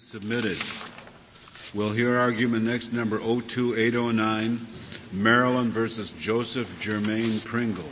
is submitted. We'll hear argument next, number 02809, Maryland versus Joseph Jermaine Pringle.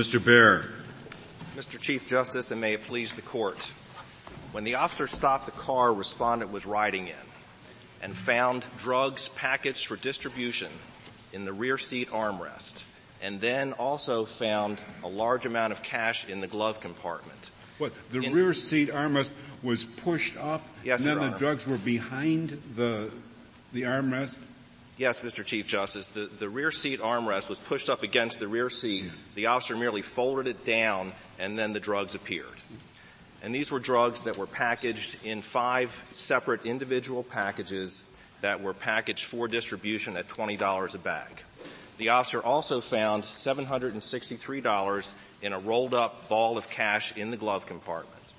Mr. Bair. Mr. Chief Justice, and may it please the court. When the officer stopped the car respondent was riding in and found drugs packaged for distribution in the rear seat armrest and then also found a large amount of cash in the glove compartment. What, the in, rear seat armrest was pushed up yes, and then the drugs were behind the, the armrest? Yes, Mr. Chief Justice. The, the rear seat armrest was pushed up against the rear seat. The officer merely folded it down and then the drugs appeared. And these were drugs that were packaged in five separate individual packages that were packaged for distribution at $20 a bag. The officer also found $763 in a rolled up ball of cash in the glove compartment.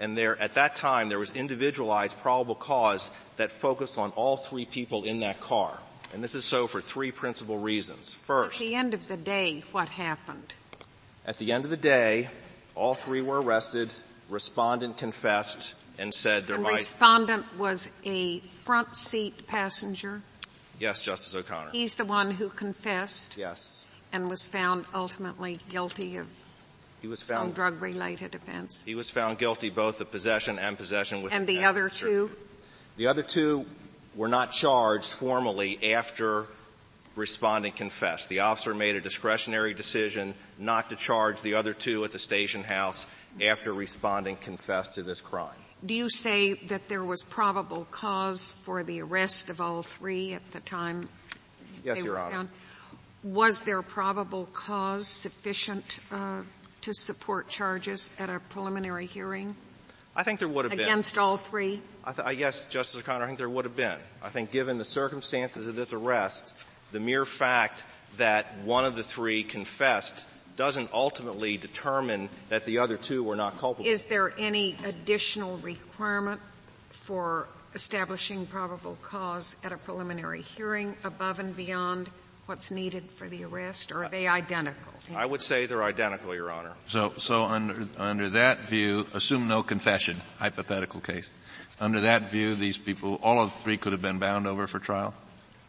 And there, at that time, there was individualized probable cause that focused on all three people in that car. And this is so for three principal reasons. First, at the end of the day, what happened? At the end of the day, all three were arrested. Respondent confessed and said there the might. Respondent was a front seat passenger. Yes, Justice O'Connor. He's the one who confessed. Yes. And was found ultimately guilty of he was found some drug-related offense. He was found guilty both of possession and possession with. And the other two. The other two were not charged formally after respondent confessed. The officer made a discretionary decision not to charge the other two at the station house after respondent confessed to this crime. Do you say that there was probable cause for the arrest of all three at the time yes, Your Honor. found? Was there probable cause sufficient uh, to support charges at a preliminary hearing? I think there would have been. Against all three? I th- yes, Justice O'Connor, I think there would have been. I think given the circumstances of this arrest, the mere fact that one of the three confessed doesn't ultimately determine that the other two were not culpable. Is there any additional requirement for establishing probable cause at a preliminary hearing above and beyond what's needed for the arrest, or are they identical? I would say they're identical, Your Honor. So, so under, under that view, assume no confession, hypothetical case. Under that view, these people, all of the three could have been bound over for trial?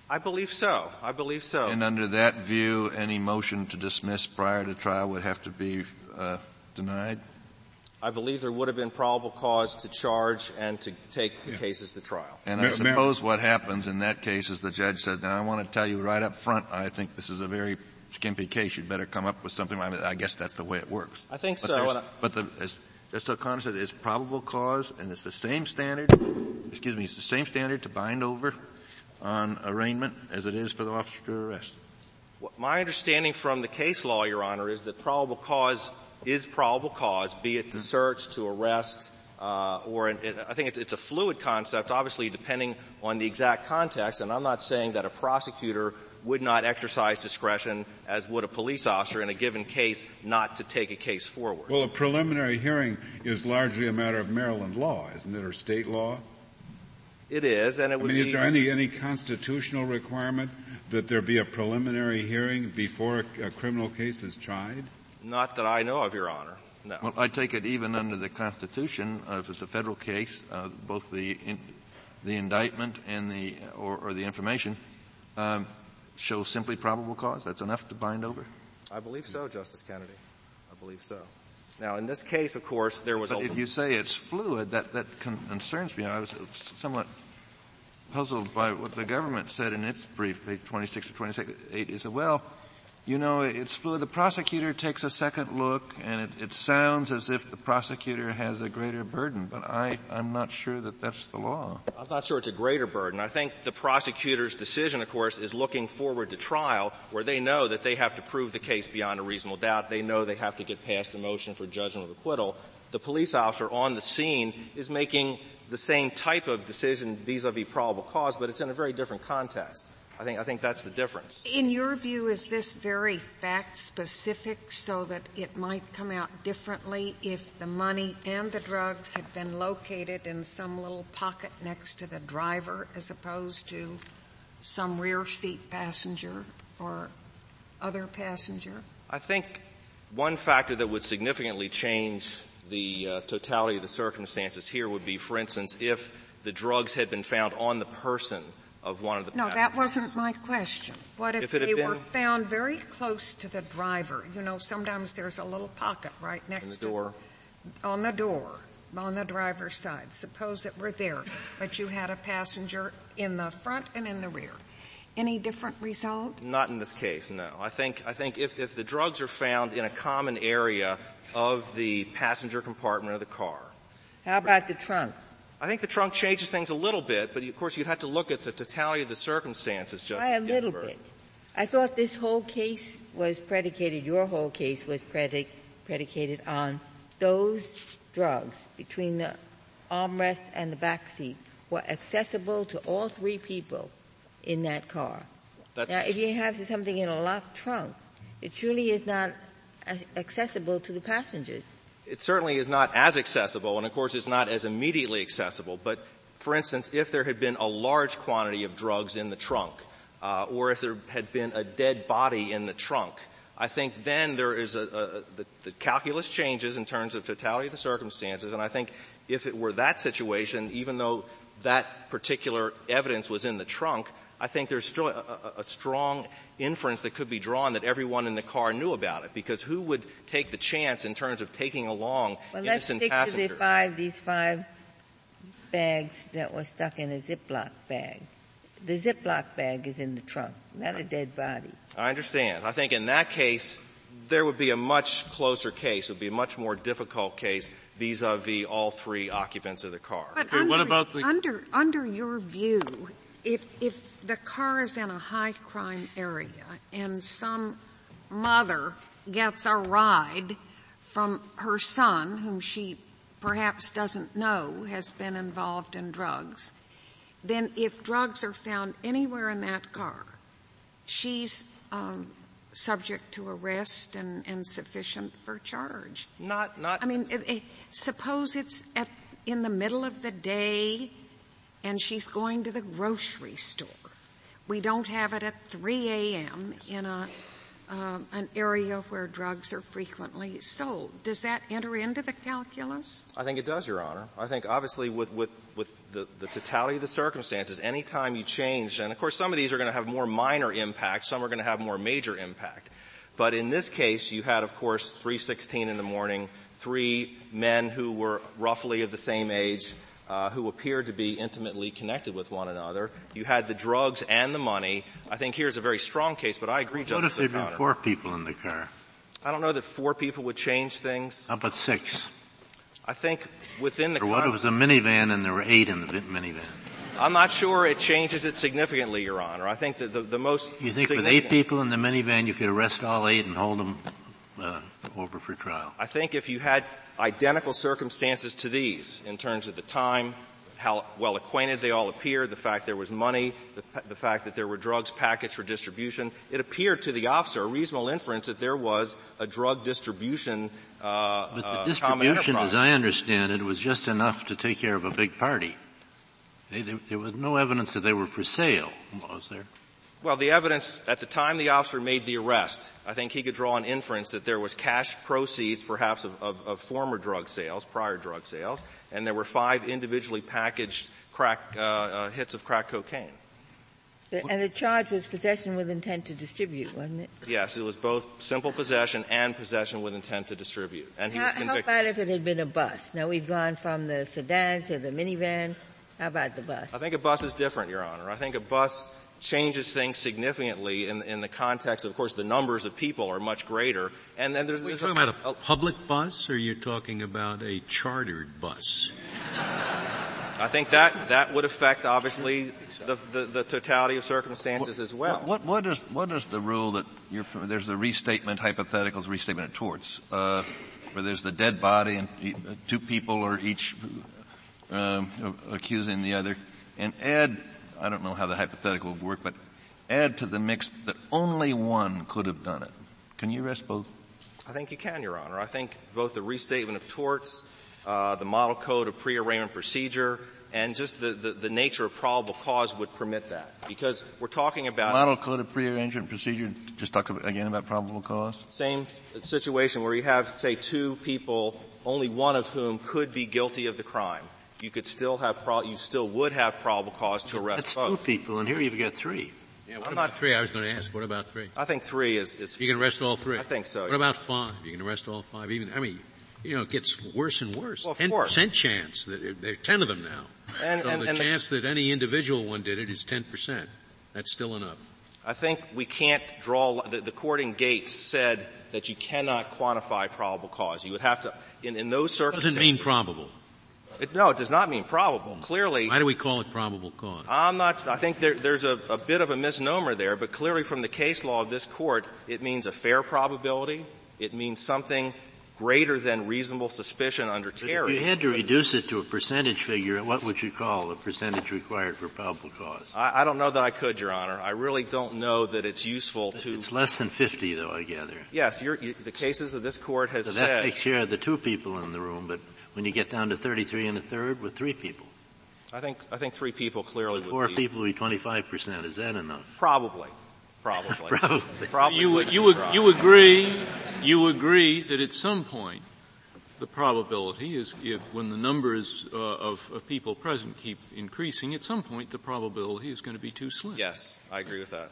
I believe so. I believe so. And under that view, any motion to dismiss prior to trial would have to be uh, denied? I believe there would have been probable cause to charge and to take the yeah. cases to trial. And I suppose what happens in that case is the judge said, now I want to tell you right up front, I think this is a very skimpy case. You'd better come up with something. I, mean, I guess that's the way it works. I think but so. I, but the, as Justice O'Connor said, it's probable cause and it's the same standard, excuse me, it's the same standard to bind over on arraignment as it is for the officer to arrest. My understanding from the case law, Your Honor, is that probable cause is probable cause, be it to search, to arrest, uh, or it, I think it's, it's, a fluid concept, obviously depending on the exact context. And I'm not saying that a prosecutor would not exercise discretion as would a police officer in a given case not to take a case forward. Well, a preliminary hearing is largely a matter of Maryland law, isn't it, or state law? It is, and it would I mean, be, is there any any constitutional requirement that there be a preliminary hearing before a, a criminal case is tried? Not that I know of, Your Honor. No. Well, I take it even under the Constitution, uh, if it's a federal case, uh, both the in, the indictment and the or, or the information um, show simply probable cause. That's enough to bind over. I believe so, Justice Kennedy. I believe so. Now, in this case, of course, there was. But a if you say it's fluid, that that concerns me. I was somewhat puzzled by what the government said in its brief, page 26 to 28. Is said, well, You know, it's fluid. The prosecutor takes a second look, and it, it, sounds as if the prosecutor has a greater burden, but I, I'm not sure that that's the law. I'm not sure it's a greater burden. I think the prosecutor's decision, of course, is looking forward to trial, where they know that they have to prove the case beyond a reasonable doubt. They know they have to get past a motion for judgment of acquittal. The police officer on the scene is making the same type of decision vis-a-vis probable cause, but it's in a very different context. I think, I think that's the difference. In your view, is this very fact specific so that it might come out differently if the money and the drugs had been located in some little pocket next to the driver as opposed to some rear seat passenger or other passenger? I think one factor that would significantly change the uh, totality of the circumstances here would be, for instance, if the drugs had been found on the person of one of the No, that wasn't my question. What if, if they been, were found very close to the driver? You know, sometimes there's a little pocket right next to the door. to on the door on the driver's side. Suppose it were there, but you had a passenger in the front and in the rear. Any different result? Not in this case, no. I think I think if, if the drugs are found in a common area of the passenger compartment of the car. How about the trunk? I think the trunk changes things a little bit, but of course you'd have to look at the totality of the circumstances, Judge. Why a little bit? I thought this whole case was predicated, your whole case was predic- predicated on those drugs between the armrest and the back seat were accessible to all three people in that car. That's now, if you have something in a locked trunk, it surely is not accessible to the passengers it certainly is not as accessible, and of course it's not as immediately accessible, but for instance, if there had been a large quantity of drugs in the trunk, uh, or if there had been a dead body in the trunk, I think then there is a, a the, the, calculus changes in terms of totality of the circumstances, and I think if it were that situation, even though that particular evidence was in the trunk, I think there's still a, a, a, strong inference that could be drawn that everyone in the car knew about it. Because who would take the chance in terms of taking along well, innocent let's stick passengers? to the five, these five bags that were stuck in a Ziploc bag. The Ziploc bag is in the trunk, not a dead body. I understand. I think in that case, there would be a much closer case. It would be a much more difficult case vis-a-vis all three occupants of the car. But okay, under, what about the under under your view, if, if the car is in a high crime area and some mother gets a ride from her son, whom she perhaps doesn't know has been involved in drugs, then if drugs are found anywhere in that car, she's um, subject to arrest and, and sufficient for charge. Not, not. I mean, it, it, suppose it's at in the middle of the day and she's going to the grocery store. We don't have it at 3 a.m. in a uh, an area where drugs are frequently sold. Does that enter into the calculus? I think it does, Your Honor. I think obviously with, with, with the, the totality of the circumstances, any time you change, and of course some of these are going to have more minor impact, some are going to have more major impact. But in this case, you had, of course, 316 in the morning, three men who were roughly of the same age, uh, who appeared to be intimately connected with one another. You had the drugs and the money. I think here's a very strong case, but I agree, what Justice What if there had been four people in the car? I don't know that four people would change things. How about six? I think within the. Or what if it was a minivan and there were eight in the minivan? I'm not sure it changes it significantly, Your Honor. I think that the, the most. You think with eight people in the minivan, you could arrest all eight and hold them uh, over for trial? I think if you had identical circumstances to these in terms of the time, how well acquainted they all appeared, the fact there was money, the, the, fact that there were drugs packaged for distribution. It appeared to the officer a reasonable inference that there was a drug distribution. Uh, but the uh, distribution, as I understand it, was just enough to take care of a big party. They, they, there was no evidence that they were for sale, was there? Well, the evidence at the time the officer made the arrest, I think he could draw an inference that there was cash proceeds, perhaps of, of, of former drug sales, prior drug sales, and there were five individually packaged crack uh, uh, hits of crack cocaine. And the charge was possession with intent to distribute, wasn't it? Yes, it was both simple possession and possession with intent to distribute. And he how, was convicted. How about if it had been a bus? Now we've gone from the sedan to the minivan. How about the bus? I think a bus is different, Your Honor. I think a bus changes things significantly in, in the context of, of course, the numbers of people are much greater. And then there's, Are you there's talking about a public bus or you're talking about a chartered bus? I think that, that would affect, obviously, the, the, the totality of circumstances as well. What, what is what is the rule that you're from, there's the restatement hypotheticals, restatement of torts, uh, where there's the dead body and e- two people are each um, accusing the other, and add I don't know how the hypothetical would work, but add to the mix that only one could have done it. Can you rest both? I think you can, Your Honor. I think both the restatement of torts, uh, the model code of pre-arraignment procedure, and just the, the, the, nature of probable cause would permit that. Because we're talking about... Model code of pre-arraignment procedure, just talk again about probable cause? Same situation where you have, say, two people, only one of whom could be guilty of the crime. You could still have, pro- you still would have probable cause to arrest That's both. two people, and here you've got three. Yeah, what I'm about not, three? I was going to ask. What about three? I think three is, is. You can arrest all three. I think so. What about five? You can arrest all five. Even I mean, you know, it gets worse and worse. Well, Ten percent chance that there are ten of them now. And, so and, the and chance the, that any individual one did it is ten percent. That's still enough. I think we can't draw. The, the court in Gates said that you cannot quantify probable cause. You would have to, in, in those circumstances. Doesn't mean probable. It, no, it does not mean probable. Clearly. Why do we call it probable cause? I'm not, I think there, there's a, a, bit of a misnomer there, but clearly from the case law of this court, it means a fair probability. It means something greater than reasonable suspicion under Terry. If you had to reduce it to a percentage figure, what would you call the percentage required for probable cause? I, I, don't know that I could, Your Honor. I really don't know that it's useful to. It's less than 50, though, I gather. Yes, you, the cases of this court has so said. that takes care of the two people in the room, but when you get down to 33 and a third with three people. I think, I think three people clearly with Four be, people would be 25%. Is that enough? Probably. Probably. Probably. Probably. You, you, you agree, you agree that at some point the probability is if, when the numbers uh, of, of, people present keep increasing, at some point the probability is going to be too slim. Yes, I agree with that.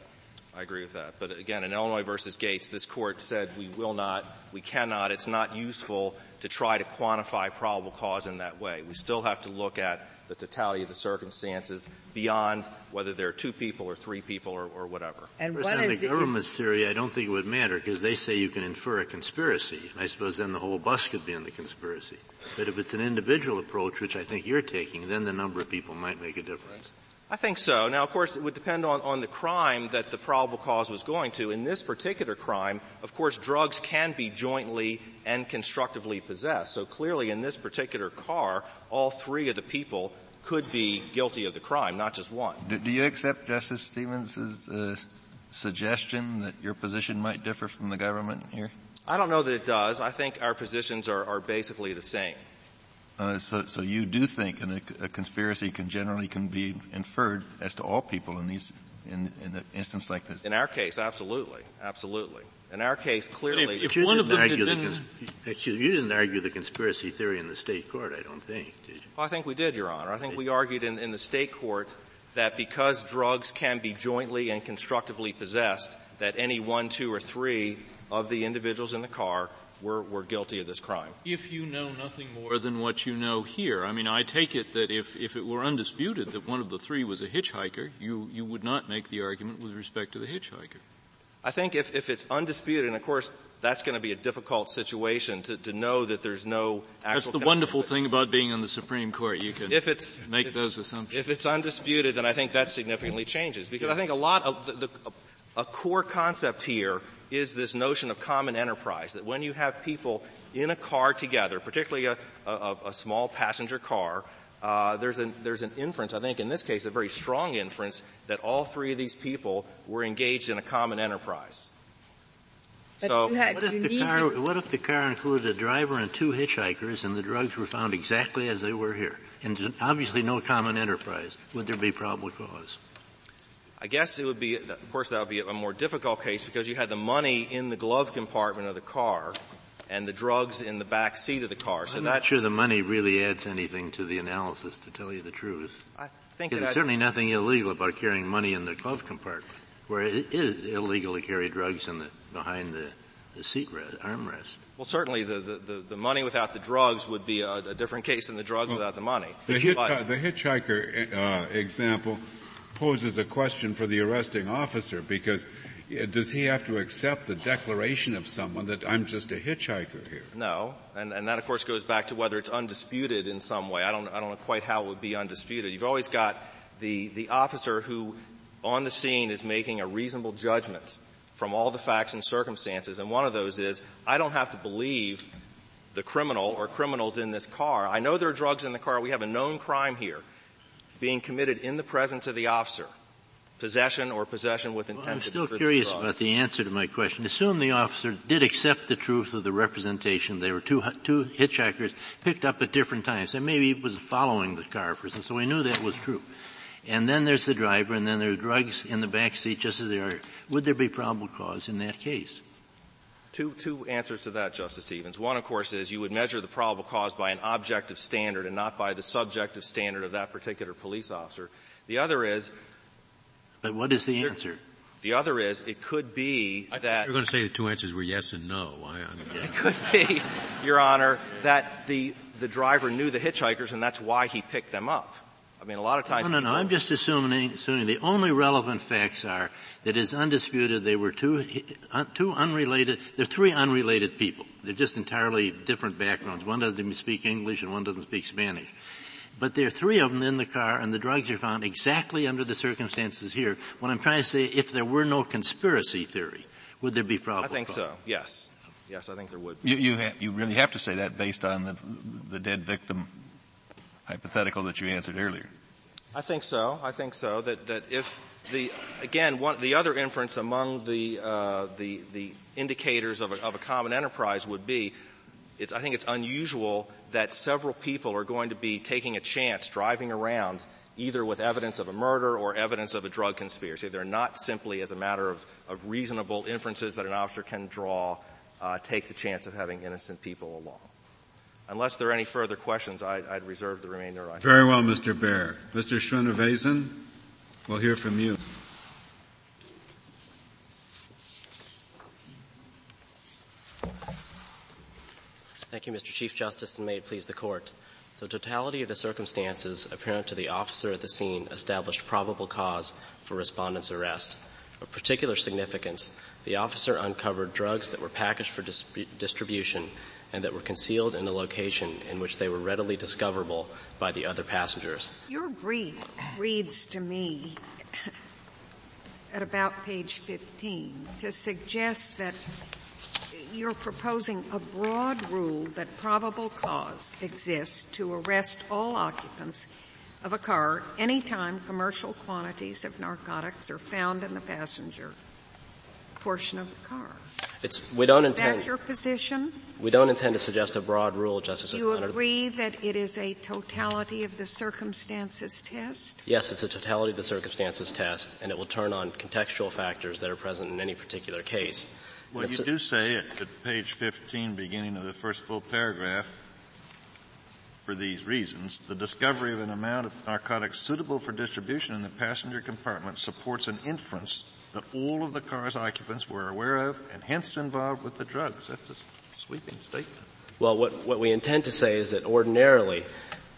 I agree with that. But again, in Illinois versus Gates, this court said we will not, we cannot, it's not useful to try to quantify probable cause in that way. We still have to look at the totality of the circumstances beyond whether there are two people or three people or, or whatever. And what on the government's theory, I don't think it would matter because they say you can infer a conspiracy. And I suppose then the whole bus could be in the conspiracy. But if it's an individual approach, which I think you're taking, then the number of people might make a difference. I think so. Now, of course, it would depend on, on the crime that the probable cause was going to. In this particular crime, of course, drugs can be jointly and constructively possessed. So clearly, in this particular car, all three of the people could be guilty of the crime, not just one. Do, do you accept Justice Stevens' uh, suggestion that your position might differ from the government here? I don't know that it does. I think our positions are, are basically the same. Uh, so, so you do think a, a, conspiracy can generally can be inferred as to all people in these in, in an instance like this. In our case, absolutely, absolutely. In our case, clearly, if, if one of them had been, cons- excuse, you didn't argue the conspiracy theory in the state court, I don't think, did you? Well, I think we did, Your Honor. I think we argued in, in the state court that because drugs can be jointly and constructively possessed, that any one, two, or three of the individuals in the car were, were guilty of this crime. If you know nothing more than what you know here, I mean, I take it that if, if it were undisputed that one of the three was a hitchhiker, you, you would not make the argument with respect to the hitchhiker. I think if, if it's undisputed, and of course that's going to be a difficult situation to, to know that there's no That's the wonderful thing about being on the Supreme Court. You can if it's, make if, those assumptions. If it's undisputed, then I think that significantly changes. Because I think a lot of the, the a core concept here is this notion of common enterprise, that when you have people in a car together, particularly a, a, a small passenger car, uh, there's, an, there's an inference, I think in this case a very strong inference, that all three of these people were engaged in a common enterprise. But so, had, what, if the car, what if the car included a driver and two hitchhikers and the drugs were found exactly as they were here? And there's obviously no common enterprise. Would there be probable cause? I guess it would be, of course that would be a more difficult case because you had the money in the glove compartment of the car and the drugs in the back seat of the car. So I'm that, not sure the money really adds anything to the analysis, to tell you the truth. I think there's certainly nothing illegal about carrying money in the glove compartment, where it is illegal to carry drugs in the behind the, the seat rest, armrest. Well, certainly the, the, the, money without the drugs would be a, a different case than the drugs well, without the money. The, hit, the hitchhiker uh, example poses a question for the arresting officer because does he have to accept the declaration of someone that I'm just a hitchhiker here? No, and, and that of course goes back to whether it's undisputed in some way. I don't, I don't know quite how it would be undisputed. You've always got the, the officer who on the scene is making a reasonable judgment from all the facts and circumstances, and one of those is, I don't have to believe the criminal or criminals in this car. I know there are drugs in the car. We have a known crime here being committed in the presence of the officer. Possession or possession with intent well, I'm still curious about the answer to my question. Assume the officer did accept the truth of the representation. They were two, two hitchhikers picked up at different times. And maybe he was following the car for so we knew that was true. And then there's the driver and then there's drugs in the back seat just as there are. Would there be probable cause in that case? Two, two answers to that, Justice Stevens. One, of course, is you would measure the probable cause by an objective standard and not by the subjective standard of that particular police officer. The other is. But what is the answer? The other is, it could be I that. You're going to say the two answers were yes and no. I, it could be, Your Honor, that the, the driver knew the hitchhikers and that's why he picked them up. I mean, a lot of times. No, no, no. I'm just assuming, assuming the only relevant facts are that it's undisputed they were two, uh, two unrelated, they're three unrelated people. They're just entirely different backgrounds. One doesn't speak English and one doesn't speak Spanish. But there are three of them in the car and the drugs are found exactly under the circumstances here. What I'm trying to say, if there were no conspiracy theory, would there be probable I think cause? so, yes. Yes, I think there would. You, you, ha- you really have to say that based on the, the dead victim hypothetical that you answered earlier. I think so. I think so. That that if the again one the other inference among the uh, the the indicators of a, of a common enterprise would be, it's I think it's unusual that several people are going to be taking a chance driving around either with evidence of a murder or evidence of a drug conspiracy. They're not simply as a matter of, of reasonable inferences that an officer can draw, uh, take the chance of having innocent people along. Unless there are any further questions, I'd, I'd reserve the remainder. Of Very well, Mr. Bair. Mr. Srinivasan, we'll hear from you. Thank you, Mr. Chief Justice, and may it please the Court. The totality of the circumstances apparent to the officer at the scene established probable cause for respondent's arrest. Of particular significance, the officer uncovered drugs that were packaged for dis- distribution and that were concealed in a location in which they were readily discoverable by the other passengers. Your brief reads to me at about page 15 to suggest that you're proposing a broad rule that probable cause exists to arrest all occupants of a car anytime commercial quantities of narcotics are found in the passenger portion of the car. It's, we don't Is intend. that your position? We don't intend to suggest a broad rule, Justice Do You O'Connor. agree that it is a totality of the circumstances test? Yes, it's a totality of the circumstances test, and it will turn on contextual factors that are present in any particular case. Well, you do say at page 15, beginning of the first full paragraph, for these reasons, the discovery of an amount of narcotics suitable for distribution in the passenger compartment supports an inference that all of the car's occupants were aware of and hence involved with the drugs. That's a sweeping statement. Well, what, what we intend to say is that ordinarily,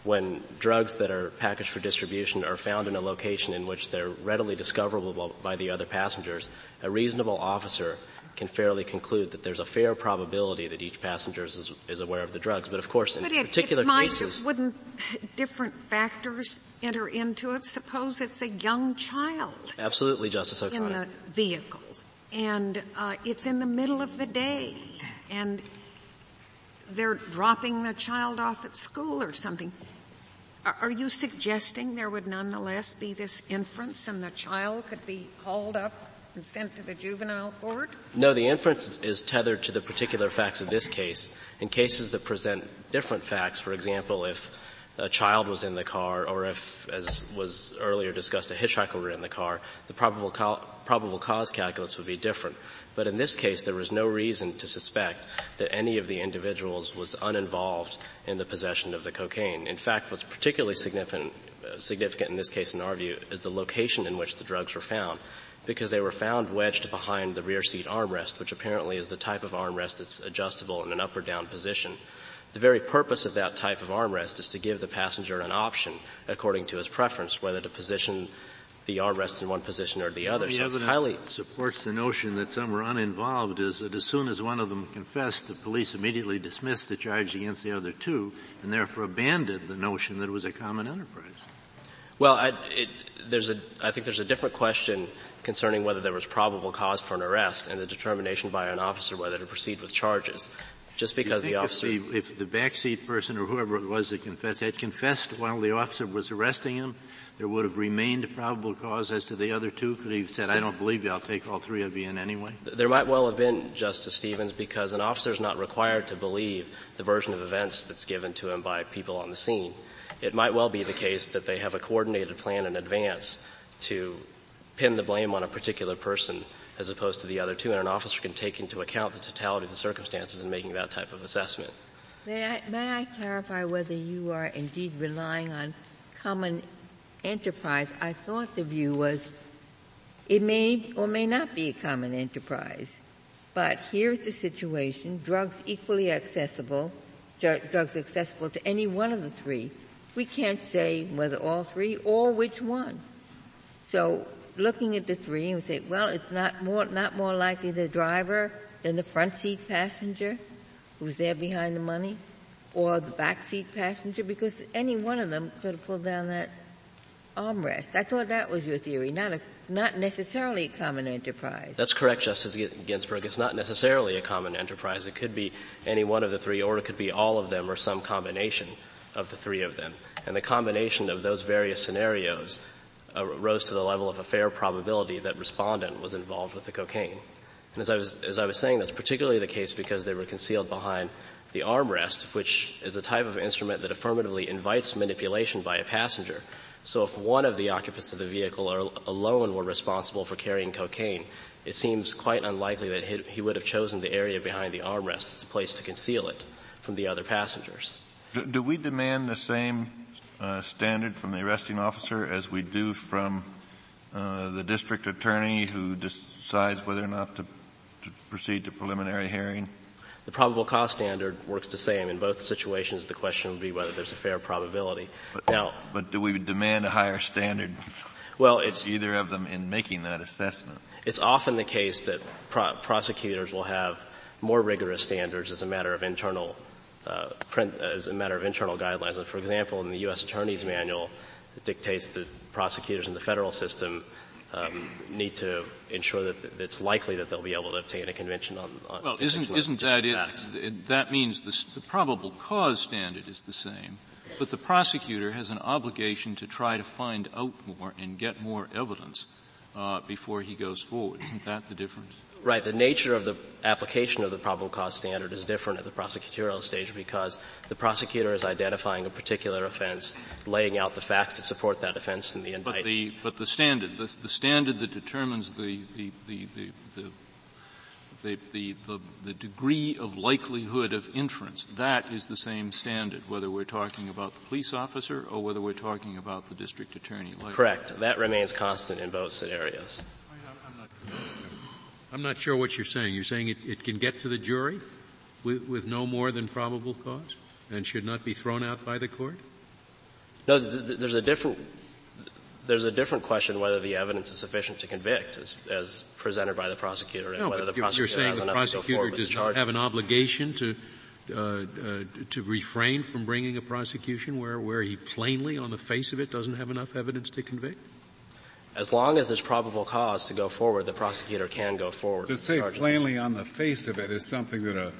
when drugs that are packaged for distribution are found in a location in which they're readily discoverable by the other passengers, a reasonable officer can fairly conclude that there's a fair probability that each passenger is, is aware of the drugs. But of course, in but it, particular it might, cases, wouldn't different factors enter into it? Suppose it's a young child. Absolutely, Justice O'Connor. In the vehicle, and uh, it's in the middle of the day, and they're dropping the child off at school or something. Are, are you suggesting there would nonetheless be this inference, and the child could be hauled up and sent to the juvenile court? No, the inference is tethered to the particular facts of this case. In cases that present different facts, for example, if a child was in the car or if, as was earlier discussed, a hitchhiker were in the car, the probable, co- probable cause calculus would be different. But in this case, there was no reason to suspect that any of the individuals was uninvolved in the possession of the cocaine. In fact, what's particularly significant, significant in this case in our view is the location in which the drugs were found because they were found wedged behind the rear seat armrest, which apparently is the type of armrest that's adjustable in an up or down position. The very purpose of that type of armrest is to give the passenger an option, according to his preference, whether to position the armrest in one position or the other. The so evidence highly supports the notion that some were uninvolved is that as soon as one of them confessed, the police immediately dismissed the charge against the other two and therefore abandoned the notion that it was a common enterprise. Well, I, it, there's a, I think there's a different question concerning whether there was probable cause for an arrest and the determination by an officer whether to proceed with charges. Just because the officer, if the, if the backseat person or whoever it was that confessed had confessed while the officer was arresting him, there would have remained probable cause as to the other two? Could he have said, I don't believe you, I'll take all three of you in anyway? there might well have been, Justice Stevens, because an officer is not required to believe the version of events that's given to him by people on the scene. It might well be the case that they have a coordinated plan in advance to pin the blame on a particular person as opposed to the other two, and an officer can take into account the totality of the circumstances in making that type of assessment. May I, may I clarify whether you are indeed relying on common enterprise? I thought the view was it may or may not be a common enterprise. But here's the situation, drugs equally accessible, drugs accessible to any one of the three. We can't say whether all three or which one. So looking at the three and say, well, it's not more, not more likely the driver than the front seat passenger who's there behind the money or the back seat passenger because any one of them could have pulled down that armrest. I thought that was your theory, not a, not necessarily a common enterprise. That's correct, Justice Ginsburg. It's not necessarily a common enterprise. It could be any one of the three, or it could be all of them, or some combination of the three of them. And the combination of those various scenarios Uh, rose to the level of a fair probability that respondent was involved with the cocaine. And as I was, as I was saying, that's particularly the case because they were concealed behind the armrest, which is a type of instrument that affirmatively invites manipulation by a passenger. So if one of the occupants of the vehicle alone were responsible for carrying cocaine, it seems quite unlikely that he would have chosen the area behind the armrest as a place to conceal it from the other passengers. Do, do we demand the same uh, standard from the arresting officer as we do from uh, the district attorney who decides whether or not to, to proceed to preliminary hearing? The probable cause standard works the same. In both situations, the question would be whether there's a fair probability. But, now, but do we demand a higher standard? Well, it's either of them in making that assessment. It's often the case that pro- prosecutors will have more rigorous standards as a matter of internal, uh, print, as a matter of internal guidelines. And for example, in the U.S. Attorney's Manual, it dictates that prosecutors in the federal system um, need to ensure that it's likely that they'll be able to obtain a conviction on. on well, isn't isn't that it, it, That means the, the probable cause standard is the same, but the prosecutor has an obligation to try to find out more and get more evidence uh, before he goes forward. Isn't that the difference? Right. The nature of the application of the probable cause standard is different at the prosecutorial stage because the prosecutor is identifying a particular offense, laying out the facts that support that offense in the indictment. But the, but the standard, the, the standard that determines the, the, the, the, the the, the, the, degree of likelihood of inference, that is the same standard, whether we're talking about the police officer or whether we're talking about the district attorney. Correct. That remains constant in both scenarios. I'm not sure what you're saying. You're saying it, it can get to the jury with, with no more than probable cause and should not be thrown out by the court? No, there's a different, there's a different question whether the evidence is sufficient to convict as, as presented by the prosecutor and no, whether the prosecutor you're saying the prosecutor does not have an obligation to uh, uh, to refrain from bringing a prosecution where, where he plainly, on the face of it, doesn't have enough evidence to convict? As long as there's probable cause to go forward, the prosecutor can go forward. To say plainly on the face of it is something that a,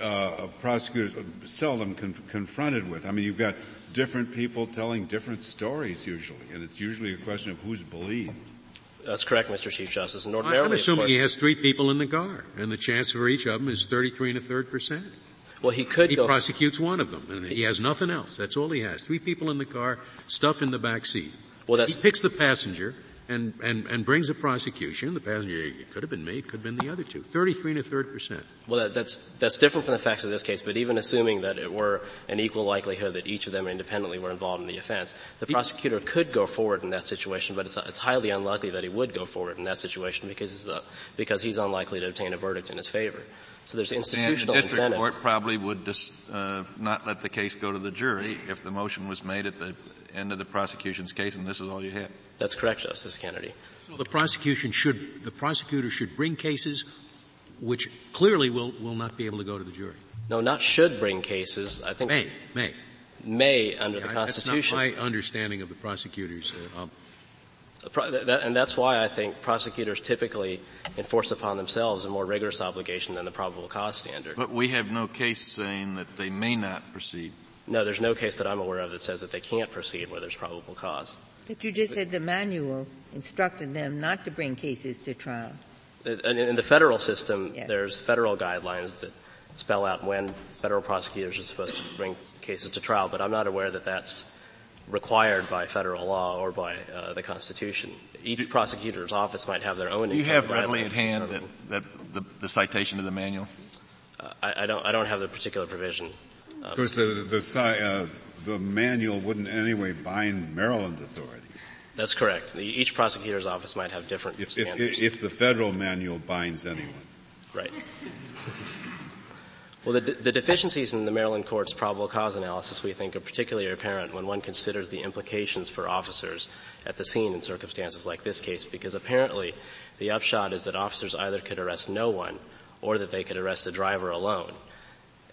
uh, a prosecutor is seldom con- confronted with. I mean, you've got different people telling different stories usually, and it's usually a question of who's believed. That's correct, Mr. Chief Justice. And ordinarily, I'm assuming course, he has three people in the car, and the chance for each of them is 33 and a third percent. Well, he could. He prosecutes one of them, and he has nothing else. That's all he has. Three people in the car, stuff in the back seat. Well, that's he picks the passenger and, and, and brings a prosecution. The passenger it could have been me, it could have been the other two. 33 and a third percent. Well, that, that's, that's different from the facts of this case, but even assuming that it were an equal likelihood that each of them independently were involved in the offense, the prosecutor could go forward in that situation, but it's, it's highly unlikely that he would go forward in that situation because, uh, because he's unlikely to obtain a verdict in his favor. So there's institutional and the district incentives. court probably would just uh, not let the case go to the jury if the motion was made at the end of the prosecution's case and this is all you had. That's correct, Justice Kennedy. So the prosecution should, the prosecutor should bring cases which clearly will, will not be able to go to the jury. No, not should bring cases. I think May, may. may under Yeah, the Constitution. That's not my understanding of the prosecutors. Uh, um, And that's why I think prosecutors typically enforce upon themselves a more rigorous obligation than the probable cause standard. But we have no case saying that they may not proceed. No, there's no case that I'm aware of that says that they can't proceed where there's probable cause. But you just said the manual instructed them not to bring cases to trial. In the federal system, Yeah. there's federal guidelines that spell out when federal prosecutors are supposed to bring cases to trial, but I'm not aware that that's required by federal law or by uh, the Constitution. Each prosecutor's office might have their own. Do you have readily at hand that, that the, the citation to the manual? Uh, I, I don't. I don't have the particular provision. Of course, the, the, uh, the manual wouldn't in any way bind Maryland authorities. That's correct. The, each prosecutor's office might have different If, standards. if, if the federal manual binds anyone. Right. Well, the, the deficiencies in the Maryland court's probable cause analysis, we think, are particularly apparent when one considers the implications for officers at the scene in circumstances like this case, because apparently the upshot is that officers either could arrest no one or that they could arrest the driver alone.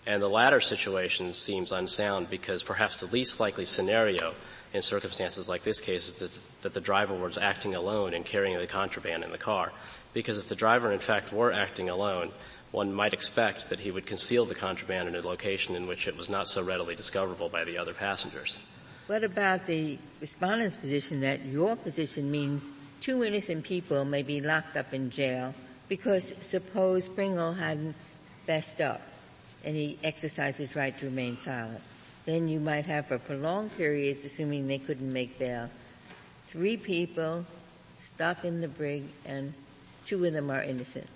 And the latter situation seems unsound because perhaps the least likely scenario in circumstances like this case is that, that the driver was acting alone and carrying the contraband in the car. Because if the driver in fact were acting alone, one might expect that he would conceal the contraband in a location in which it was not so readily discoverable by the other passengers. What about the respondent's position that your position means two innocent people may be locked up in jail because suppose Pringle hadn't fessed up and he exercised his right to remain silent. Then you might have for prolonged periods, assuming they couldn't make bail, three people stuck in the brig and two of them are innocent.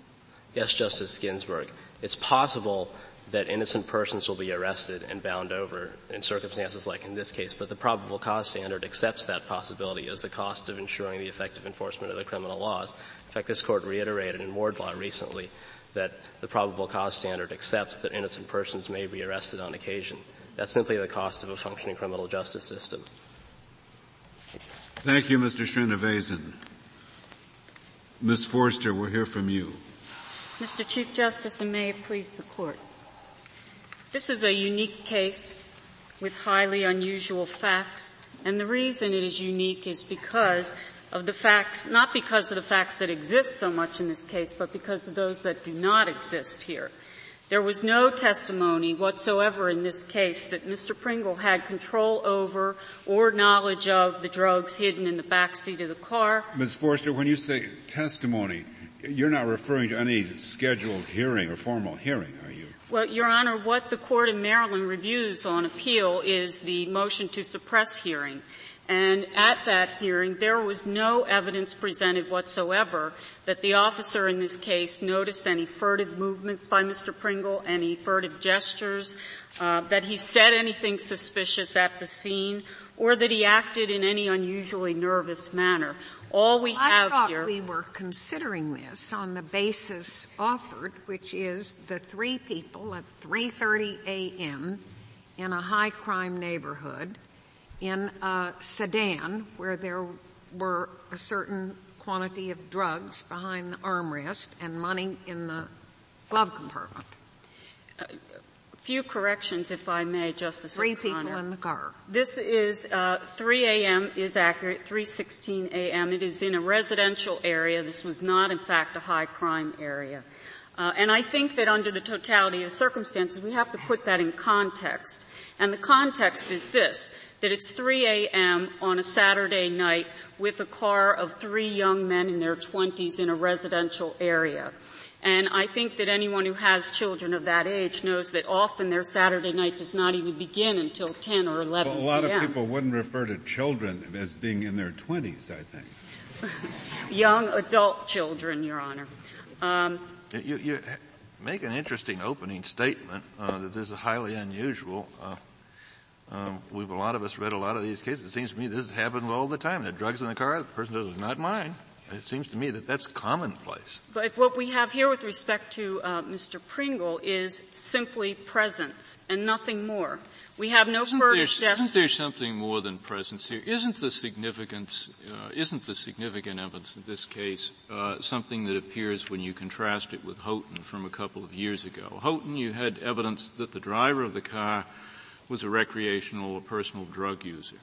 Yes, Justice Ginsburg. It's possible that innocent persons will be arrested and bound over in circumstances like in this case, but the probable cause standard accepts that possibility as the cost of ensuring the effective enforcement of the criminal laws. In fact, this court reiterated in Wardlow recently that the probable cause standard accepts that innocent persons may be arrested on occasion. That's simply the cost of a functioning criminal justice system. Thank you, Mr. Srinivasan. Ms. Forster, we'll hear from you. Mr. Chief Justice, and may it please the Court. This is a unique case with highly unusual facts, and the reason it is unique is because of the facts, not because of the facts that exist so much in this case, but because of those that do not exist here. There was no testimony whatsoever in this case that Mr. Pringle had control over or knowledge of the drugs hidden in the back seat of the car. Ms. Forster, when you say testimony, you're not referring to any scheduled hearing or formal hearing, are you? Well, Your Honor, what the court in Maryland reviews on appeal is the motion to suppress hearing. And at that hearing, there was no evidence presented whatsoever that the officer in this case noticed any furtive movements by Mr. Pringle, any furtive gestures, uh, that he said anything suspicious at the scene, or that he acted in any unusually nervous manner. All we I have thought here. we were considering this on the basis offered, which is the three people at 3:30 a.m. in a high crime neighborhood in a sedan where there were a certain quantity of drugs behind the armrest and money in the glove compartment. A few corrections, if I may, Justice Three O'Connor. people in the car. This is uh, 3 a.m. is accurate. 3:16 a.m. It is in a residential area. This was not, in fact, a high crime area. Uh, and I think that under the totality of the circumstances, we have to put that in context. And the context is this: that it's 3 a.m. on a Saturday night with a car of three young men in their 20s in a residential area. And I think that anyone who has children of that age knows that often their Saturday night does not even begin until 10 or 11 Well, a lot of people wouldn't refer to children as being in their 20s, I think. Young adult children, Your Honor. Um, You, you make an interesting opening statement uh, that this is highly unusual. Uh, um, we've a lot of us read a lot of these cases. It seems to me this happens all the time. The drugs in the car, the person says, "It's not mine." It seems to me that that's commonplace. But what we have here with respect to uh, Mr. Pringle is simply presence and nothing more. We have no isn't further there, suggestion. Isn't there something more than presence here? Isn't the significance, uh, isn't the significant evidence in this case uh, something that appears when you contrast it with Houghton from a couple of years ago? Houghton, you had evidence that the driver of the car was a recreational or personal drug user.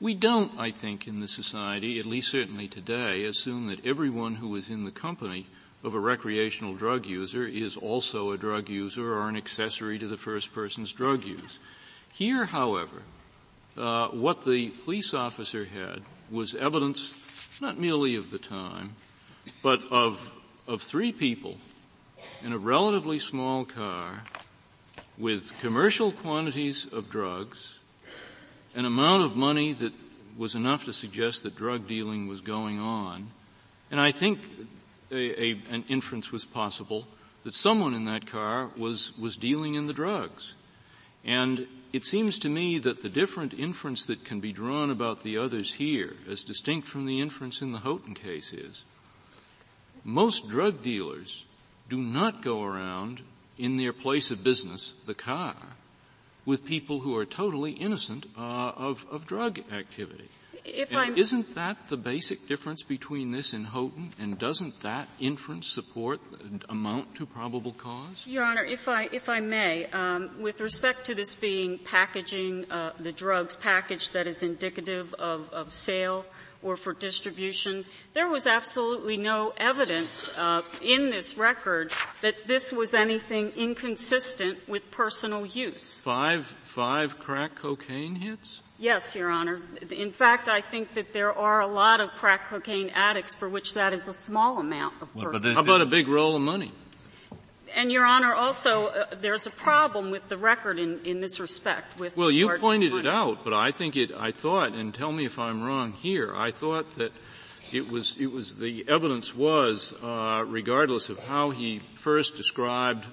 We don't, I think, in the society, at least certainly today, assume that everyone who is in the company of a recreational drug user is also a drug user or an accessory to the first person's drug use. Here, however, uh, what the police officer had was evidence not merely of the time, but of of three people in a relatively small car with commercial quantities of drugs, an amount of money that was enough to suggest that drug dealing was going on, and I think a, a, an inference was possible that someone in that car was, was dealing in the drugs. And it seems to me that the different inference that can be drawn about the others here, as distinct from the inference in the Houghton case is, most drug dealers do not go around in their place of business, the car, with people who are totally innocent uh, of, of drug activity. If and isn't that the basic difference between this and Houghton? And doesn't that inference support amount to probable cause? Your Honor, if I if I may, um, with respect to this being packaging uh, the drugs package that is indicative of, of sale or for distribution, there was absolutely no evidence uh, in this record that this was anything inconsistent with personal use. Five five crack cocaine hits. Yes, Your Honor. In fact, I think that there are a lot of crack cocaine addicts for which that is a small amount of well, How about a big roll of money? And Your Honor, also, uh, there's a problem with the record in, in this respect. With well, you pointed it out, but I think it. I thought, and tell me if I'm wrong here. I thought that it was it was the evidence was, uh, regardless of how he first described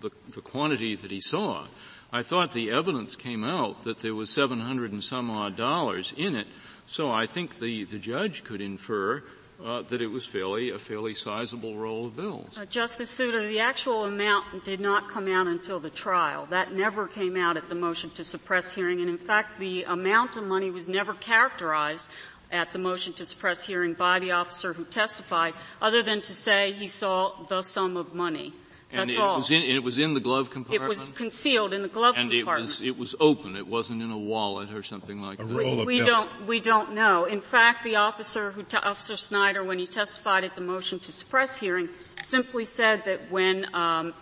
the, the quantity that he saw, I thought the evidence came out that there was 700 and some odd dollars in it, so I think the, the judge could infer uh, that it was fairly a fairly sizable roll of bills. Uh, Justice Souter, the actual amount did not come out until the trial. That never came out at the motion to suppress hearing, and in fact, the amount of money was never characterized at the motion to suppress hearing by the officer who testified, other than to say he saw the sum of money. And That's it all. was in it was in the glove compartment. It was concealed in the glove and compartment. And it was it was open. It wasn't in a wallet or something like a that. Roll of we don't we don't know. In fact, the officer who Officer Snyder, when he testified at the motion to suppress hearing, simply said that when um,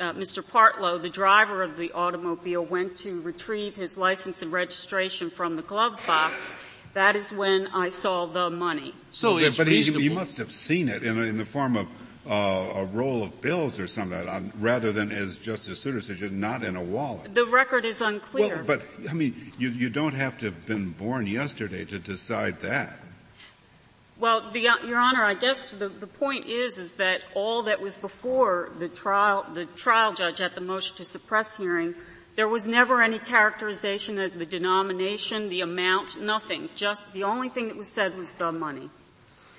uh, Mr. Partlow, the driver of the automobile, went to retrieve his license and registration from the glove box, that is when I saw the money. So, well, but he, he, must have seen it in, in the form of uh, a roll of bills or something, um, rather than, as Justice Souter just not in a wallet. The record is unclear. Well, but I mean, you you don't have to have been born yesterday to decide that. Well, the, Your Honor, I guess the, the point is, is that all that was before the trial, the trial judge at the motion to suppress hearing, there was never any characterization of the denomination, the amount, nothing. Just the only thing that was said was the money.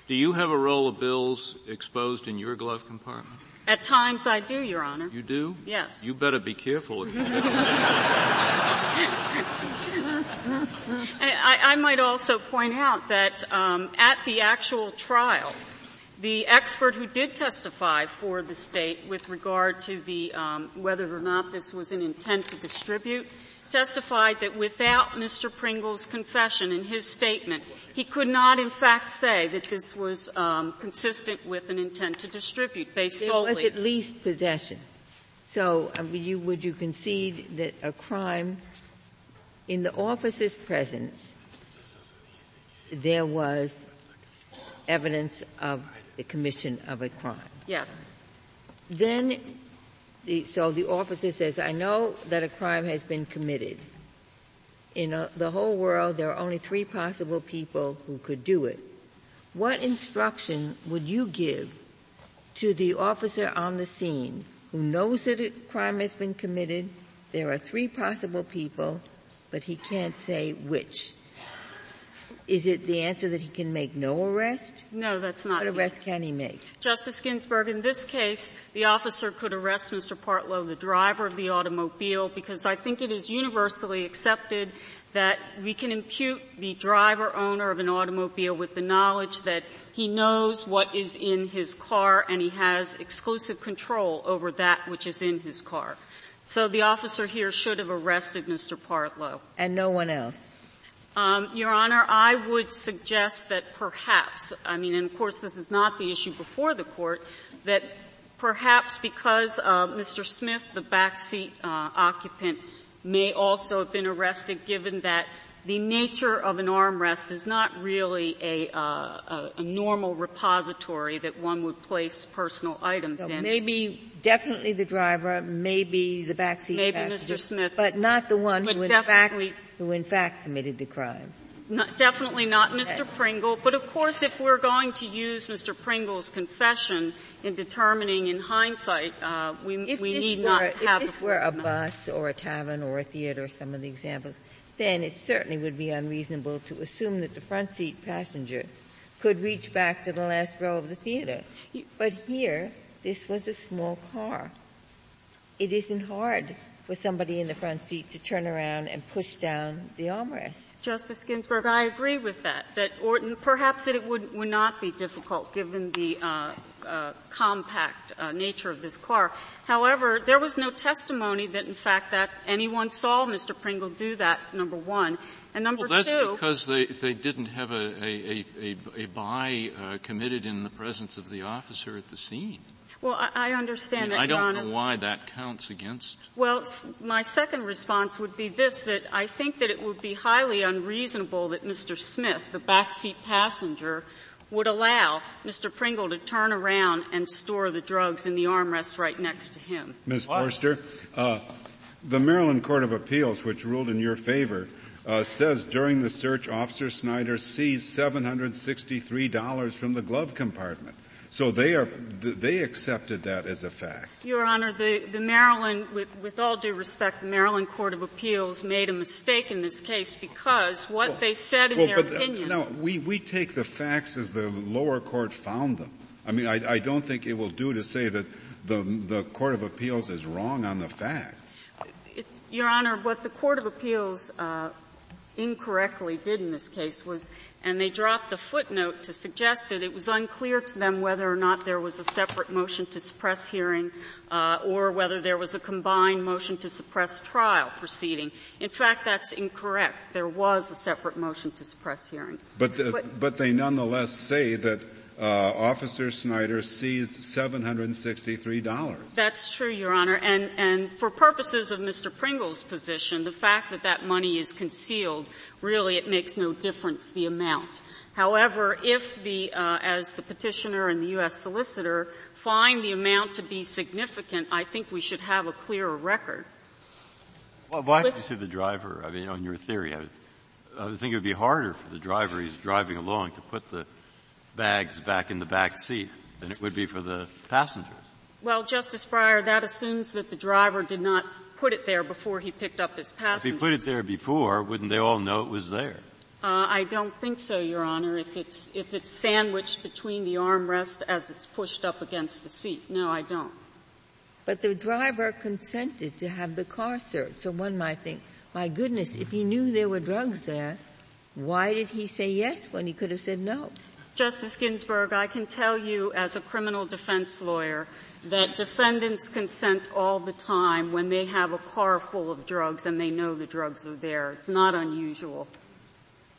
Do you have a roll of bills exposed in your glove compartment? At times I do, Your Honor. You do? Yes. You better be careful if I, I, might also point out that um, at the actual trial, the expert who did testify for the state with regard to the um, whether or not this was an intent to distribute testified that without Mr. Pringle's confession and his statement, he could not in fact say that this was um, consistent with an intent to distribute based there solely. was at least possession. So, I mean, you, would you concede that a crime in the officer's presence, there was evidence of the commission of a crime? Yes. Then the, so the officer says, I know that a crime has been committed. In a, the whole world, there are only three possible people who could do it. What instruction would you give to the officer on the scene who knows that a crime has been committed? There are three possible people, but he can't say which. Is it the answer that he can make no arrest? No, that's not. What arrest can he make? Justice Ginsburg, in this case, the officer could arrest Mr. Partlow, the driver of the automobile, because I think it is universally accepted that we can impute the driver owner of an automobile with the knowledge that he knows what is in his car and he has exclusive control over that which is in his car. So the officer here should have arrested Mr. Partlow. And no one else? Um, Your Honor, I would suggest that perhaps, I mean, and of course this is not the issue before the court, that perhaps because uh, Mr. Smith, the backseat uh, occupant, may also have been arrested given that the nature of an armrest is not really a, uh, a, a, normal repository that one would place personal items so in. Maybe definitely the driver, maybe the backseat maybe passenger, Mr. Smith, but not the one who in fact who in fact committed the crime. Not, definitely not Mr. Pringle, but of course if we're going to use Mr. Pringle's confession in determining in hindsight, uh, we, we need were, not have If this were a bus or a tavern or a theater, some of the examples, then it certainly would be unreasonable to assume that the front seat passenger could reach back to the last row of the theater. But here, this was a small car. It isn't hard for somebody in the front seat to turn around and push down the armrest. Justice Ginsburg, I agree with that. That or, perhaps it would, would not be difficult given the uh, uh, compact uh, nature of this car. However, there was no testimony that, in fact, that anyone saw Mr. Pringle do that. Number one, and number well, that's two, because they they didn't have a a a, a buy uh, committed in the presence of the officer at the scene. Well, I, I understand I mean, that, I don't Your Honor. know why that counts against. Well, my second response would be this: that I think that it would be highly unreasonable that Mr. Smith, the backseat passenger, would allow Mr. Pringle to turn around and store the drugs in the armrest right next to him. Ms. Forster, uh, the Maryland Court of Appeals, which ruled in your favor, uh, says during the search, Officer Snyder seized $763 from the glove compartment. So they are, they accepted that as a fact. Your Honor, the, the Maryland, with, with all due respect, the Maryland Court of Appeals made a mistake in this case because what well, they said in well, their but, opinion. Uh, no, we, we take the facts as the lower court found them. I mean, I, I don't think it will do to say that the, the Court of Appeals is wrong on the facts. It, Your Honor, what the Court of Appeals uh, incorrectly did in this case was and they dropped a footnote to suggest that it was unclear to them whether or not there was a separate motion to suppress hearing uh, or whether there was a combined motion to suppress trial proceeding. In fact, that's incorrect. There was a separate motion to suppress hearing. But, the, but, but they nonetheless say that uh, Officer Snyder seized $763. That's true, Your Honor. And, and for purposes of Mr. Pringle's position, the fact that that money is concealed, really it makes no difference the amount. However, if the, uh, as the petitioner and the U.S. solicitor find the amount to be significant, I think we should have a clearer record. Well, why did you say the driver? I mean, on your theory, I, I would think it would be harder for the driver he's driving along to put the bags back in the back seat than it would be for the passengers. Well, Justice Breyer, that assumes that the driver did not put it there before he picked up his passengers. If he put it there before, wouldn't they all know it was there? Uh, I don't think so, Your Honor. If it's if it's sandwiched between the armrest as it's pushed up against the seat, no, I don't. But the driver consented to have the car searched, so one might think, my goodness, if he knew there were drugs there, why did he say yes when he could have said no? Justice Ginsburg, I can tell you as a criminal defense lawyer that defendants consent all the time when they have a car full of drugs and they know the drugs are there. It's not unusual.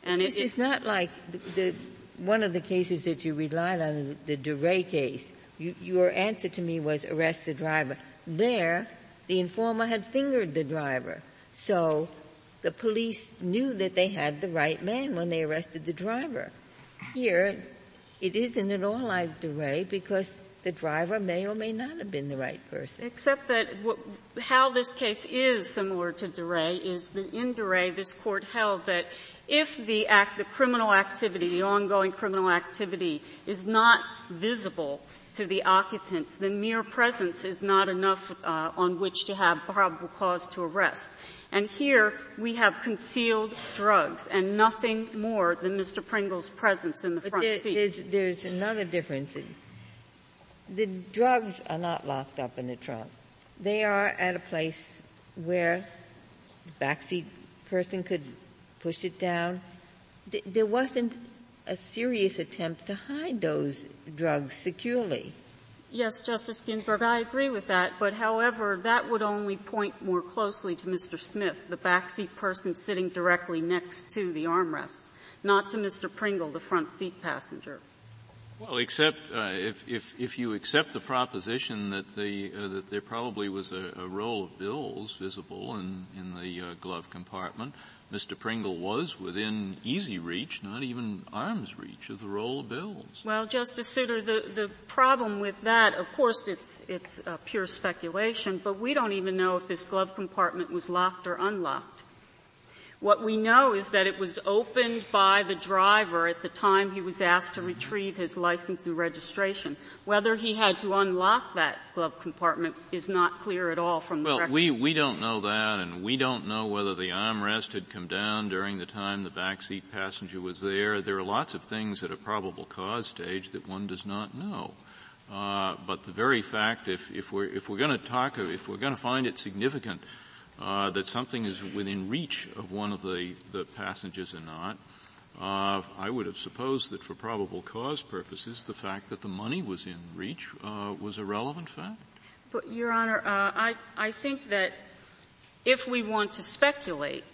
And it, is not like the, the, one of the cases that you relied on, the, the Di Re case. You, your answer to me was arrest the driver. There, the informer had fingered the driver. So the police knew that they had the right man when they arrested the driver. Here, it isn't at all like Di Re because the driver may or may not have been the right person. Except that how this case is similar to Di Re is that in Di Re this court held that if the act, the criminal activity, the ongoing criminal activity is not visible to the occupants, The mere presence is not enough uh, on which to have probable cause to arrest. And here we have concealed drugs and nothing more than Mr. Pringle's presence in the but front there, seat. There's, there's another difference. The drugs are not locked up in the trunk. They are at a place where the backseat person could push it down. There wasn't a serious attempt to hide those drugs securely. Yes, Justice Ginsburg, I agree with that, but however, that would only point more closely to Mr. Smith, the backseat person sitting directly next to the armrest, not to Mr. Pringle, the front seat passenger. Well, except uh, if, if if you accept the proposition that the uh, that there probably was a, a, roll of bills visible in in the uh, glove compartment, Mr. Pringle was within easy reach, not even arm's reach, of the roll of bills. Well, Justice Souter, the the problem with that, of course, it's it's pure speculation, but we don't even know if this glove compartment was locked or unlocked. What we know is that it was opened by the driver at the time he was asked to retrieve his license and registration. Whether he had to unlock that glove compartment is not clear at all from the well, record. we, we don't know that, and we don't know whether the armrest had come down during the time the backseat passenger was there. There are lots of things at a probable cause stage that one does not know. Uh, but the very fact, if, if we're if we're going to talk, if we're going to find it significant uh, that something is within reach of one of the, the passengers or not, uh, I would have supposed that for probable cause purposes, the fact that the money was in reach uh, was a relevant fact. But, Your Honor, uh, I, I think that if we want to speculate,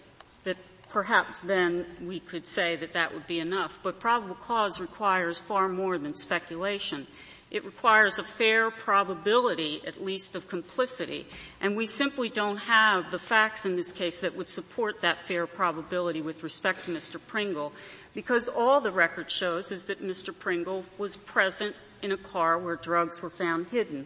that perhaps then we could say that that would be enough. But probable cause requires far more than speculation. It requires a fair probability, at least, of complicity. And we simply don't have the facts in this case that would support that fair probability with respect to Mr. Pringle, because all the record shows is that Mr. Pringle was present in a car where drugs were found hidden.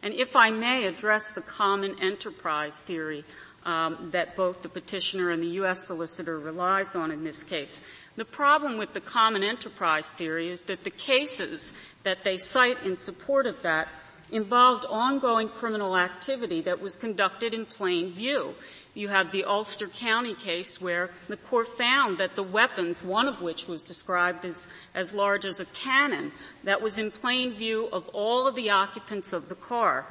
And if I may address the common enterprise theory um, that both the petitioner and the U.S. solicitor relies on in this case, the problem with the common enterprise theory is that the cases that they cite in support of that involved ongoing criminal activity that was conducted in plain view. You have the Ulster County case where the court found that the weapons, one of which was described as, as large as a cannon, that was in plain view of all of the occupants of the car.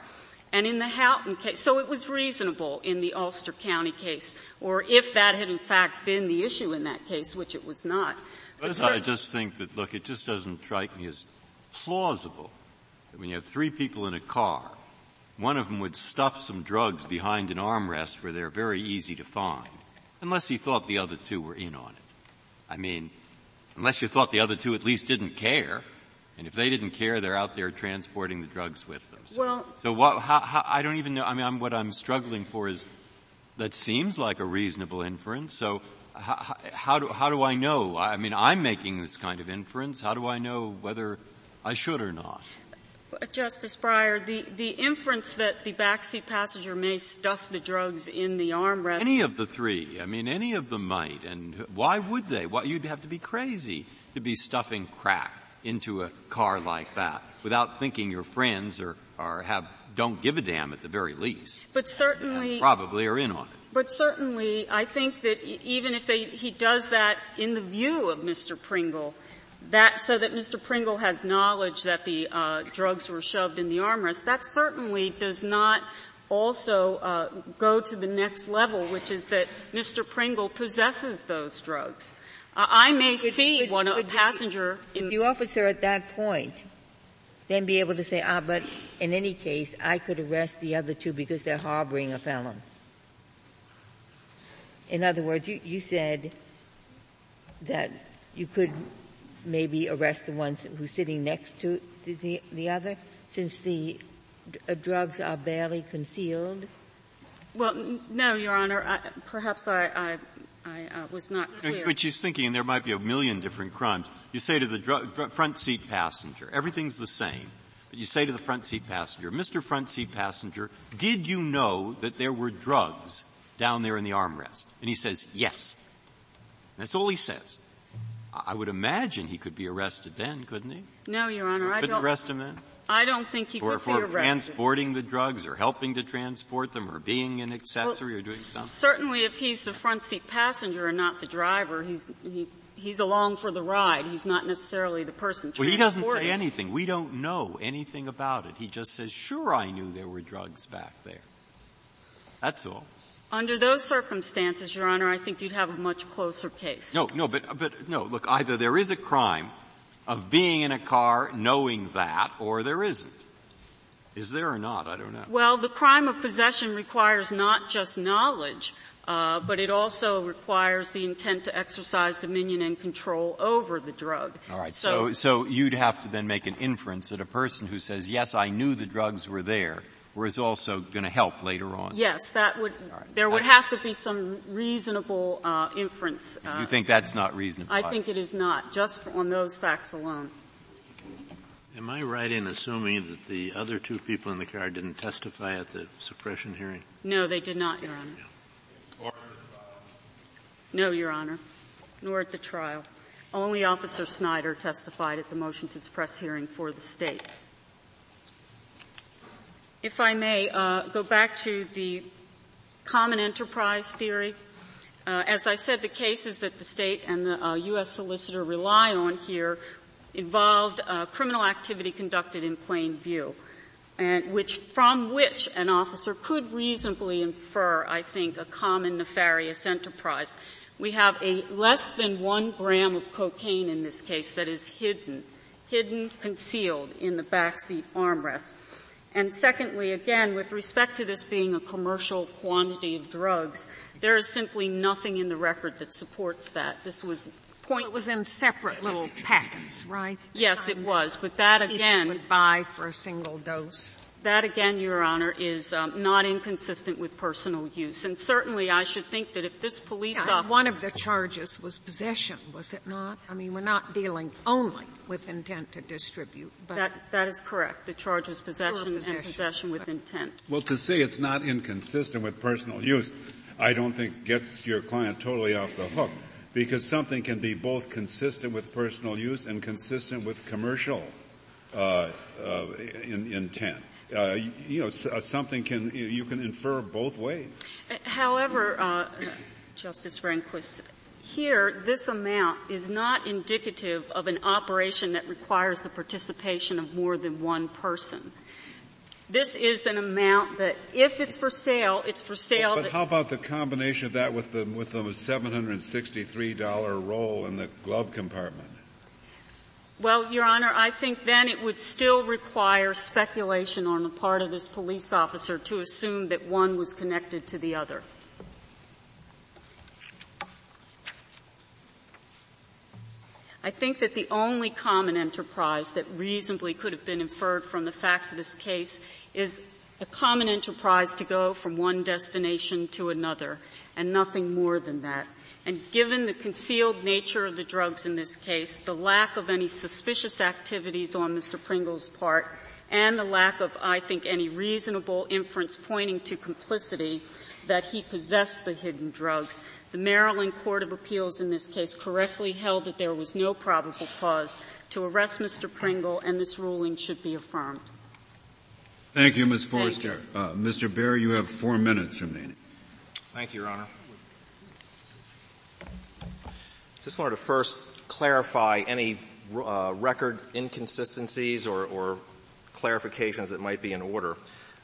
And in the Houghton case, so it was reasonable in the Ulster County case, or if that had in fact been the issue in that case, which it was not. I just think that, look, it just doesn't strike me as plausible that when you have three people in a car, one of them would stuff some drugs behind an armrest where they're very easy to find, unless he thought the other two were in on it. I mean, unless you thought the other two at least didn't care. And if they didn't care, they're out there transporting the drugs with them. Well, so what, how, how, I don't even know, I mean, I'm, what I'm struggling for is, that seems like a reasonable inference, so how, how, do, how do I know? I mean, I'm making this kind of inference. How do I know whether I should or not? Justice Breyer, the, the inference that the backseat passenger may stuff the drugs in the armrest. Any of the three. I mean, any of them might. And why would they? Why, you'd have to be crazy to be stuffing crack into a car like that without thinking your friends or, or have don't give a damn at the very least. But certainly, probably are in on it. But certainly, I think that even if they, he does that in the view of Mr. Pringle, that so that Mr. Pringle has knowledge that the uh, drugs were shoved in the armrest, that certainly does not also uh, go to the next level, which is that Mr. Pringle possesses those drugs. Uh, I may see one of a passenger. in the officer at that point then be able to say, ah, but in any case, I could arrest the other two because they're harboring a felon. In other words, you, you said that you could maybe arrest the ones who's sitting next to the, the other, since the uh, drugs are barely concealed? Well, no, Your Honor. I, perhaps I, I I uh, was not clear. But she's thinking there might be a million different crimes. You say to the dr- front seat passenger, everything's the same. But you say to the front seat passenger, Mr. Front Seat Passenger, did you know that there were drugs down there in the armrest? And he says, yes. That's all he says. I would imagine he could be arrested then, couldn't he? No, Your Honor. I don't, arrest him then? I don't think he or could be for arrested. transporting the drugs or helping to transport them or being an accessory Well, or doing something? Certainly if he's the front seat passenger and not the driver, he's, he, he's along for the ride. He's not necessarily the person Well, he doesn't say anything. We don't know anything about it. He just says, sure I knew there were drugs back there. That's all. Under those circumstances, Your Honor, I think you'd have a much closer case. No, no, but, but, no, look, either there is a crime of being in a car knowing that, or there isn't. Is there or not? I don't know. Well, the crime of possession requires not just knowledge, uh, but it also requires the intent to exercise dominion and control over the drug. All right. So, so you'd have to then make an inference that a person who says, "Yes, I knew the drugs were there," was also going to help later on. Yes, that would. right. There would I- have to be some reasonable uh, inference. Uh, you think that's not reasonable? I think it is not, just on those facts alone. Am I right in assuming that the other two people in the car didn't testify at the suppression hearing? No, they did not, Your Honor. No, Your Honor. Nor at the trial. Only Officer Snyder testified at the motion to suppress hearing for the state. If I may, uh, go back to the common enterprise theory. Uh, as I said, the cases that the state and the uh, U.S. solicitor rely on here involved uh, criminal activity conducted in plain view, and which from which an officer could reasonably infer, I think, a common nefarious enterprise. We have a less than one gram of cocaine in this case that is hidden, hidden, concealed in the backseat armrest. And secondly, again, with respect to this being a commercial quantity of drugs, there is simply nothing in the record that supports that. This was point. It was in separate little packets, right? Yes, it was, but that again, would buy for a single dose. That again, Your Honor, is um, not inconsistent with personal use. And certainly, I should think that if this police Yeah, officer, one of the charges was possession, was it not? I mean, we're not dealing only with intent to distribute, but that that is correct. The charge was possession and possession with intent. Well, to say it's not inconsistent with personal use, I don't think gets your client totally off the hook. Because something can be both consistent with personal use and consistent with commercial, uh, uh, in, intent. Uh, you, know, uh, something can, you can infer both ways. However, uh, Justice Rehnquist, here this amount is not indicative of an operation that requires the participation of more than one person. This is an amount that, if it's for sale, it's for sale. But that- how about the combination of that with the, with the $763 roll in the glove compartment? Well, Your Honor, I think then it would still require speculation on the part of this police officer to assume that one was connected to the other. I think that the only common enterprise that reasonably could have been inferred from the facts of this case is a common enterprise to go from one destination to another, and nothing more than that. And given the concealed nature of the drugs in this case, the lack of any suspicious activities on Mr. Pringle's part, and the lack of, I think, any reasonable inference pointing to complicity that he possessed the hidden drugs, the Maryland Court of Appeals in this case correctly held that there was no probable cause to arrest Mr. Pringle, and this ruling should be affirmed. Thank you, Ms. Thank Forster. Uh, Mr. Bair, you have four minutes remaining. Thank you, Your Honor. Just wanted to first clarify any uh, record inconsistencies or, or, clarifications that might be in order.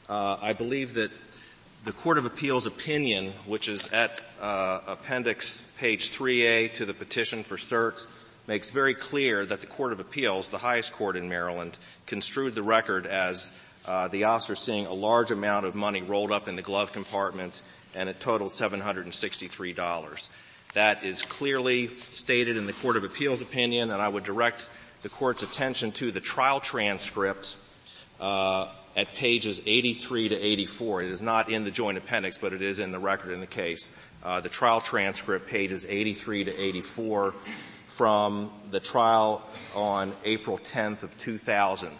Uh, I believe that the Court of Appeals opinion, which is at uh, appendix page 3A to the petition for cert, makes very clear that the Court of Appeals, the highest court in Maryland, construed the record as uh, the officer seeing a large amount of money rolled up in the glove compartment and it totaled $763. That is clearly stated in the Court of Appeals opinion, and I would direct the Court's attention to the trial transcript uh, at pages 83 to 84. It is not in the joint appendix, but it is in the record in the case. Uh, the trial transcript, pages 83 to 84, from the trial on April 10th of 2000.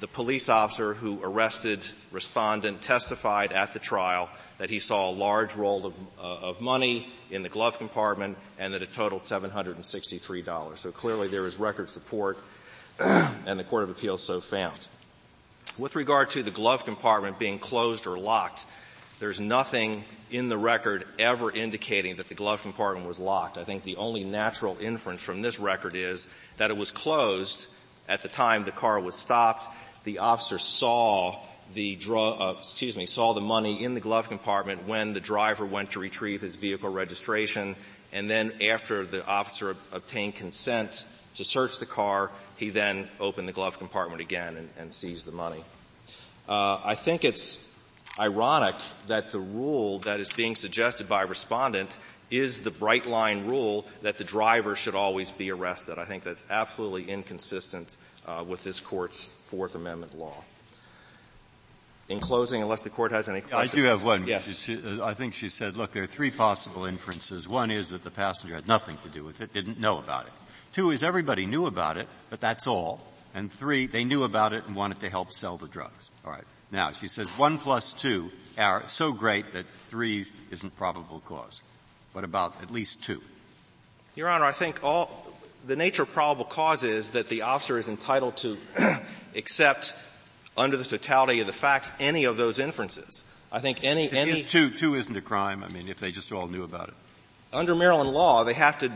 The police officer who arrested respondent testified at the trial that he saw a large roll of, uh, of money in the glove compartment and that it totaled $763. So clearly there is record support and the Court of Appeals so found. With regard to the glove compartment being closed or locked, there's nothing in the record ever indicating that the glove compartment was locked. I think the only natural inference from this record is that it was closed at the time the car was stopped. The officer saw the drug, uh, excuse me, saw the money in the glove compartment when the driver went to retrieve his vehicle registration, and then after the officer obtained consent to search the car, he then opened the glove compartment again and, and seized the money. Uh, I think it's ironic that the rule that is being suggested by respondent is the bright line rule that the driver should always be arrested. I think that's absolutely inconsistent uh, with this court's Fourth Amendment law. In closing, unless the court has any questions. I do have one. Yes. She, uh, I think she said, look, there are three possible inferences. One is that the passenger had nothing to do with it, didn't know about it. Two is everybody knew about it, but that's all. And three, they knew about it and wanted to help sell the drugs. All right. Now, she says one plus two are so great that three isn't probable cause. What about at least two? Your Honor, I think all, the nature of probable cause is that the officer is entitled to accept under the totality of the facts any of those inferences. I think any, is, any. Is two, two isn't a crime. I mean, if they just all knew about it. Under Maryland law, they have to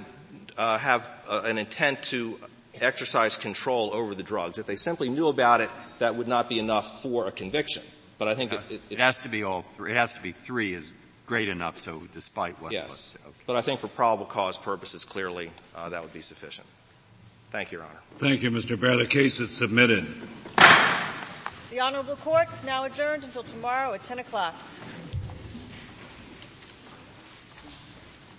uh, have uh, an intent to exercise control over the drugs. If they simply knew about it, that would not be enough for a conviction. But I think it, it, it has to be all three. It has to be three is great enough. So despite what, yes, okay. but I think for probable cause purposes, clearly uh, that would be sufficient. Thank you, Your Honor. Thank you, Mr. Bair. The case is submitted. The Honorable Court is now adjourned until tomorrow at 10 o'clock.